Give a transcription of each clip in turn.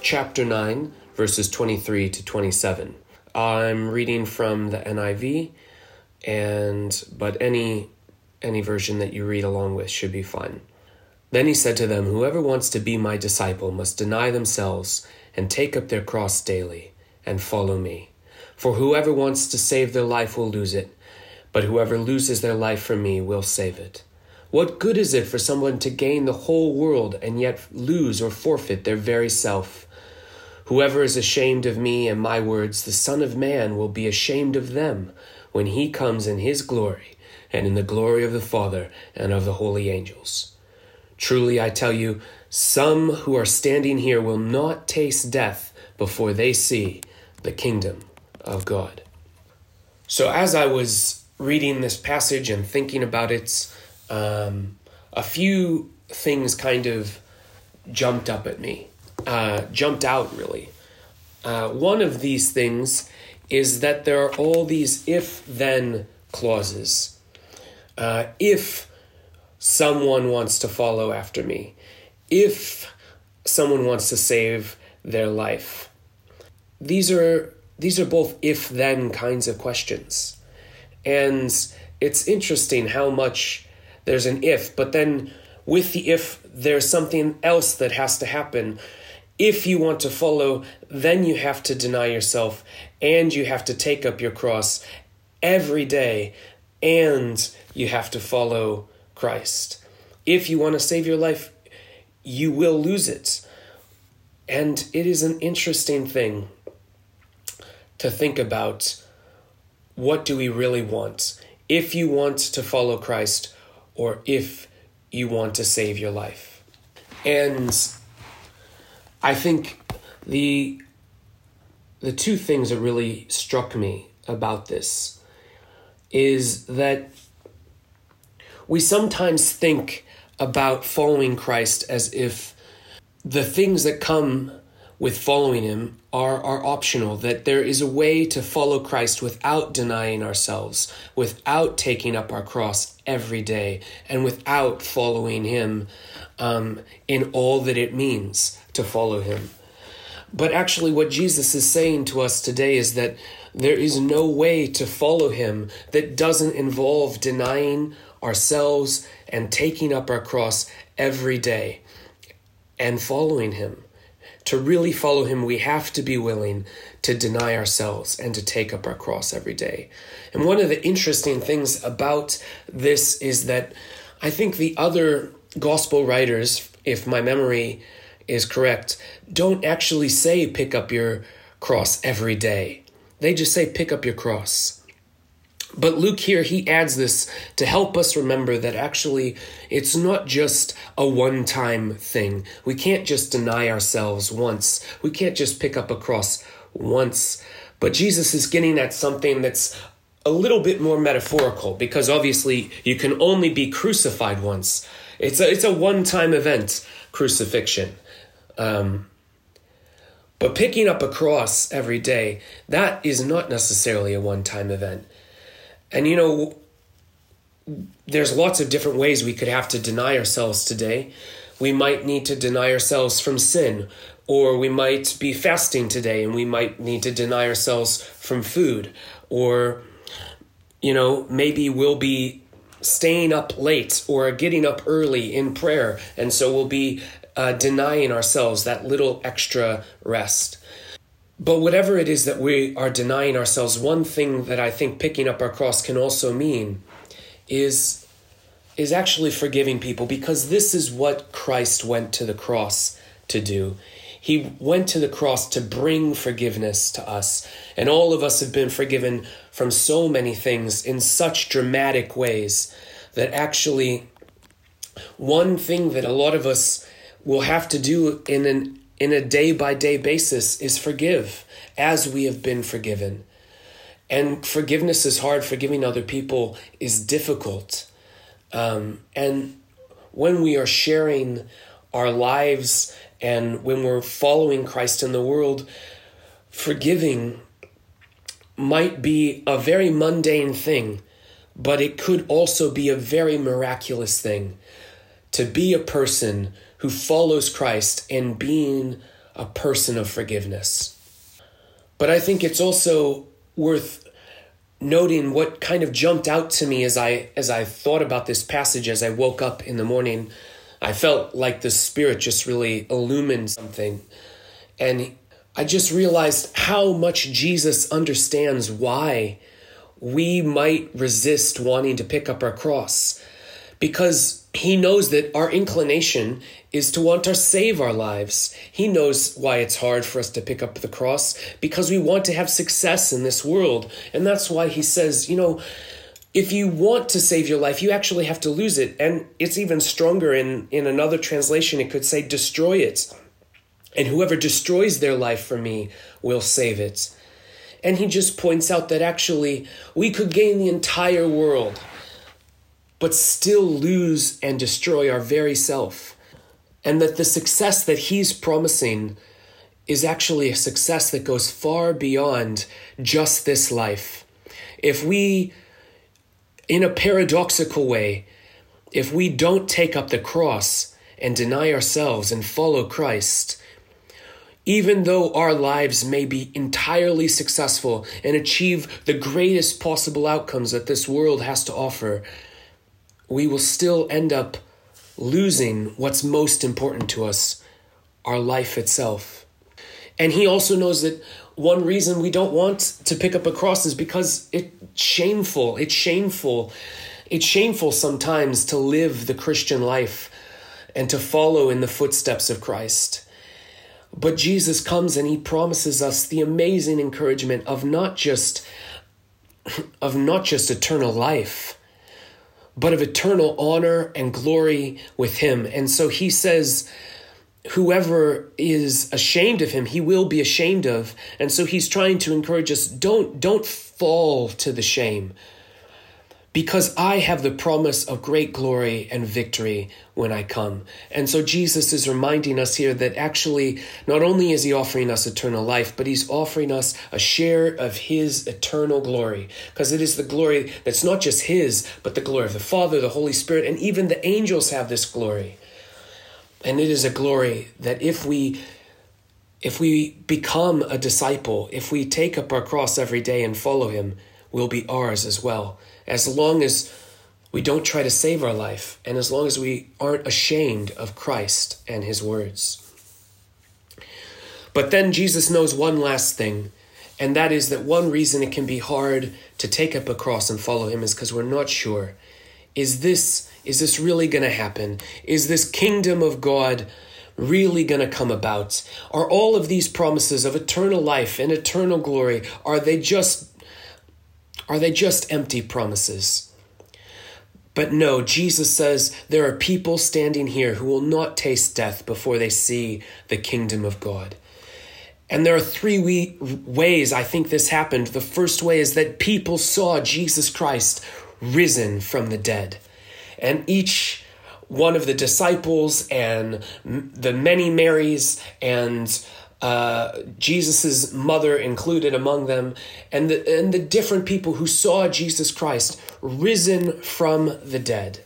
chapter 9, verses 23 to 27. I'm reading from the NIV, and but any any version that you read along with should be fine. Then he said to them, Whoever wants to be my disciple must deny themselves and take up their cross daily and follow me. For whoever wants to save their life will lose it, but whoever loses their life for me will save it. What good is it for someone to gain the whole world and yet lose or forfeit their very self? Whoever is ashamed of me and my words, the Son of Man will be ashamed of them when he comes in his glory and in the glory of the Father and of the holy angels. Truly I tell you, some who are standing here will not taste death before they see the kingdom of God. So, as I was reading this passage and thinking about it, um, a few things kind of jumped up at me, uh, jumped out really. Uh, one of these things is that there are all these if then clauses. Uh, if someone wants to follow after me, if someone wants to save their life. These are these are both if then kinds of questions. And it's interesting how much there's an if, but then with the if, there's something else that has to happen. If you want to follow, then you have to deny yourself and you have to take up your cross every day and you have to follow Christ. If you want to save your life, you will lose it. And it is an interesting thing to think about what do we really want? If you want to follow Christ or if you want to save your life. And I think the the two things that really struck me about this is that we sometimes think about following Christ as if the things that come with following him are, are optional, that there is a way to follow Christ without denying ourselves, without taking up our cross every day, and without following him um, in all that it means to follow him. But actually, what Jesus is saying to us today is that there is no way to follow him that doesn't involve denying ourselves and taking up our cross every day and following him. To really follow him, we have to be willing to deny ourselves and to take up our cross every day. And one of the interesting things about this is that I think the other gospel writers, if my memory is correct, don't actually say pick up your cross every day. They just say pick up your cross. But Luke here, he adds this to help us remember that actually it's not just a one time thing. We can't just deny ourselves once, we can't just pick up a cross once. But Jesus is getting at something that's a little bit more metaphorical because obviously you can only be crucified once. It's a, it's a one time event, crucifixion. Um, but picking up a cross every day, that is not necessarily a one time event. And you know, there's lots of different ways we could have to deny ourselves today. We might need to deny ourselves from sin, or we might be fasting today and we might need to deny ourselves from food, or, you know, maybe we'll be staying up late or getting up early in prayer, and so we'll be uh, denying ourselves that little extra rest. But whatever it is that we are denying ourselves, one thing that I think picking up our cross can also mean is is actually forgiving people because this is what Christ went to the cross to do. He went to the cross to bring forgiveness to us. And all of us have been forgiven from so many things in such dramatic ways that actually one thing that a lot of us will have to do in an in a day by day basis is forgive as we have been forgiven. And forgiveness is hard, forgiving other people is difficult. Um, and when we are sharing our lives and when we're following Christ in the world, forgiving might be a very mundane thing, but it could also be a very miraculous thing to be a person who follows Christ and being a person of forgiveness. But I think it's also worth noting what kind of jumped out to me as I as I thought about this passage as I woke up in the morning. I felt like the spirit just really illumined something. And I just realized how much Jesus understands why we might resist wanting to pick up our cross because he knows that our inclination is to want to save our lives. He knows why it's hard for us to pick up the cross because we want to have success in this world. And that's why he says, you know, if you want to save your life, you actually have to lose it. And it's even stronger in, in another translation, it could say, destroy it. And whoever destroys their life for me will save it. And he just points out that actually we could gain the entire world, but still lose and destroy our very self and that the success that he's promising is actually a success that goes far beyond just this life. If we, in a paradoxical way, if we don't take up the cross and deny ourselves and follow Christ, even though our lives may be entirely successful and achieve the greatest possible outcomes that this world has to offer, we will still end up losing what's most important to us our life itself. And he also knows that one reason we don't want to pick up a cross is because it's shameful. It's shameful. It's shameful sometimes to live the Christian life and to follow in the footsteps of Christ. But Jesus comes and he promises us the amazing encouragement of not just of not just eternal life, but of eternal honor and glory with him. And so he says, whoever is ashamed of him he will be ashamed of and so he's trying to encourage us don't don't fall to the shame because I have the promise of great glory and victory when I come. And so Jesus is reminding us here that actually, not only is he offering us eternal life, but he's offering us a share of his eternal glory. Because it is the glory that's not just his, but the glory of the Father, the Holy Spirit, and even the angels have this glory. And it is a glory that if we if we become a disciple, if we take up our cross every day and follow him, will be ours as well as long as we don't try to save our life, and as long as we aren't ashamed of Christ and his words. But then Jesus knows one last thing, and that is that one reason it can be hard to take up a cross and follow him is because we're not sure. Is this is this really going to happen? Is this kingdom of God really going to come about? Are all of these promises of eternal life and eternal glory are they just are they just empty promises? But no, Jesus says there are people standing here who will not taste death before they see the kingdom of God. And there are three ways I think this happened. The first way is that people saw Jesus Christ risen from the dead. And each one of the disciples and the many Marys and uh, Jesus's mother included among them, and the, and the different people who saw Jesus Christ risen from the dead.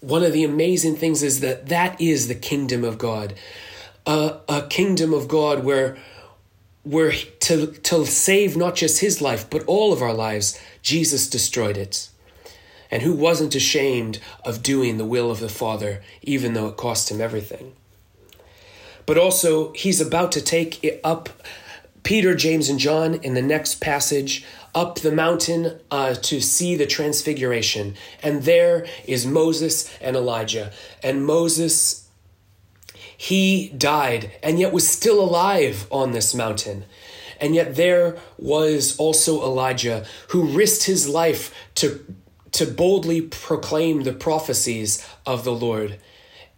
One of the amazing things is that that is the kingdom of God, uh, a kingdom of God where where to to save not just his life but all of our lives, Jesus destroyed it. And who wasn't ashamed of doing the will of the Father, even though it cost him everything? but also he's about to take it up Peter, James, and John in the next passage up the mountain uh, to see the transfiguration. And there is Moses and Elijah. And Moses, he died and yet was still alive on this mountain. And yet there was also Elijah who risked his life to, to boldly proclaim the prophecies of the Lord.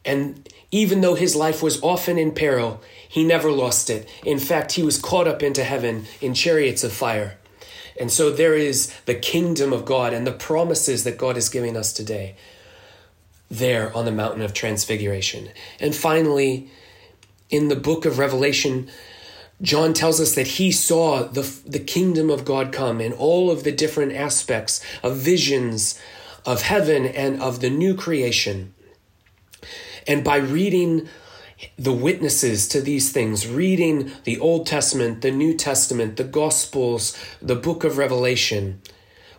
And even though his life was often in peril, he never lost it. In fact, he was caught up into heaven in chariots of fire. And so there is the kingdom of God and the promises that God is giving us today there on the mountain of transfiguration. And finally, in the book of Revelation, John tells us that he saw the, the kingdom of God come in all of the different aspects of visions of heaven and of the new creation. And by reading the witnesses to these things, reading the Old Testament, the New Testament, the Gospels, the book of Revelation,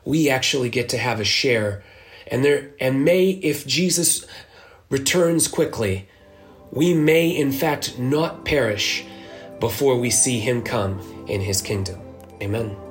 we actually get to have a share. And there and may if Jesus returns quickly, we may in fact not perish before we see him come in his kingdom. Amen.